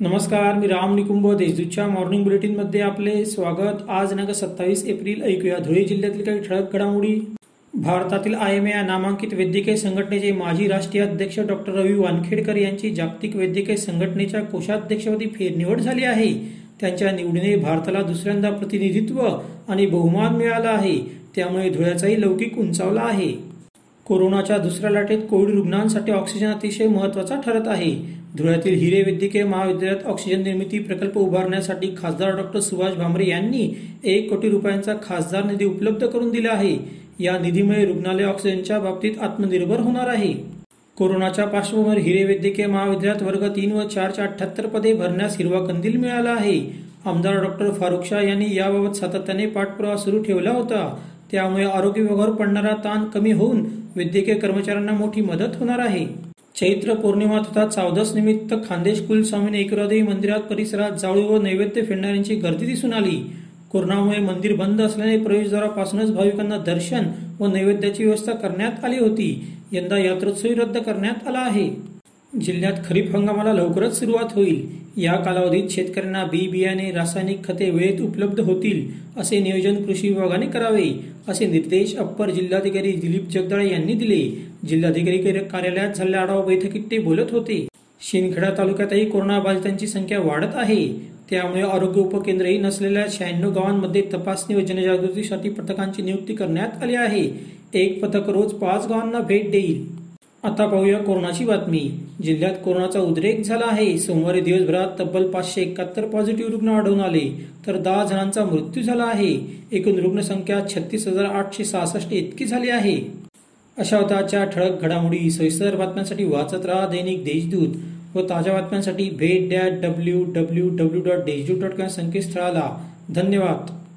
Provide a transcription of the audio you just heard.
नमस्कार मी राम निकुंभ देशदूतच्या मॉर्निंग बुलेटिनमध्ये आपले स्वागत. आज दिनांक सत्तावीस एप्रिल ऐकूया धुळे जिल्ह्यातील काही ठळक घडामोडी. भारतातील आयएमए या नामांकित वैद्यकीय संघटनेचे माजी राष्ट्रीय अध्यक्ष डॉक्टर रवी वानखेडकर यांची जागतिक वैद्यकीय संघटनेच्या कोषाध्यक्षपदी फेरनिवड झाली आहे. त्यांच्या निवडीने भारताला दुसऱ्यांदा प्रतिनिधित्व आणि बहुमान मिळाला आहे. त्यामुळे धुळ्याचाही लौकिक उंचावला आहे. कोरोनाच्या दुसऱ्या लाटेत कोविड रुग्णांसाठी ऑक्सिजन अतिशय महत्त्वाचा ठरत आहे. धुळ्यातील हिरे वैद्यकीय महाविद्यालयात ऑक्सिजन निर्मिती प्रकल्प उभारण्यासाठी खासदार डॉक्टर सुभाष भामरे यांनी एक कोटी रुपयांचा खासदार निधी उपलब्ध करून दिला आहे. या निधीमुळे रुग्णालय ऑक्सिजनच्या बाबतीत आत्मनिर्भर होणार आहे. कोरोनाच्या पार्श्वभूमीवर हिरे वैद्यकीय महाविद्यालयात वर्ग तीन व चारच्या अठ्याहत्तर पदे भरण्यास हिरवा कंदील मिळाला आहे. आमदार डॉक्टर फारुख शाह यांनी याबाबत सातत्याने पाठपुरावा सुरू ठेवला होता. त्यामुळे आरोग्य विभागावर पडणारा ताण कमी होऊन वैद्यकीय कर्मचाऱ्यांना मोठी मदत होणार आहे. चैत्र पौर्णिमा तथा चावदस निमित्त खानदेश कुलस्वामी एकरादेवी मंदिरात परिसरात जाळू व नैवेद्य फेडणाऱ्यांची गर्दी दिसून आली. कोरोनामुळे मंदिर बंद असल्याने प्रवेशद्वारापासूनच भाविकांना दर्शन व नैवेद्याची व्यवस्था करण्यात आली होती. यंदा यात्रोत्सवी रद्द करण्यात आला आहे. जिल्ह्यात खरीप हंगामाला लवकरच सुरुवात होईल. या कालावधीत शेतकऱ्यांना बी बियाणे रासायनिक खते वेळेत उपलब्ध होतील असे नियोजन कृषी विभागाने करावे असे निर्देश अप्पर जिल्हाधिकारी दिलीप जगदाळे यांनी दिले. जिल्हाधिकारी कार्यालयात झालेल्या आढावा बैठकीत ते बोलत होते. शिंदखेडा तालुक्यातही कोरोनाबाधितांची संख्या वाढत आहे. त्यामुळे आरोग्य उपकेंद्रही नसलेल्या शहाण्णव गावांमध्ये तपासणी व जनजागृतीसाठी पथकांची नियुक्ती करण्यात आली आहे. एक पथक रोज पाच गावांना भेट देईल. आता पाहूया कोरोनाची बातमी. जिल्ह्यात कोरोनाचा उद्रेक झाला आहे. सोमवारी दिवसभरात तब्बल पाचशे एकाहत्तर पॉझिटिव्ह रुग्ण आढळून आले. तर दहा जणांचा मृत्यू झाला आहे. एकूण रुग्णसंख्या छत्तीस हजार आठशे सहासष्ट इतकी झाली आहे. अशा होताच्या ठळक घडामोडी सविस्तर बातम्यांसाठी वाचत राहा दैनिक देशदूत व ताज्या बातम्यांसाठी भेट that W W W dot Deshdoot dot com संकेतस्थळाला. धन्यवाद.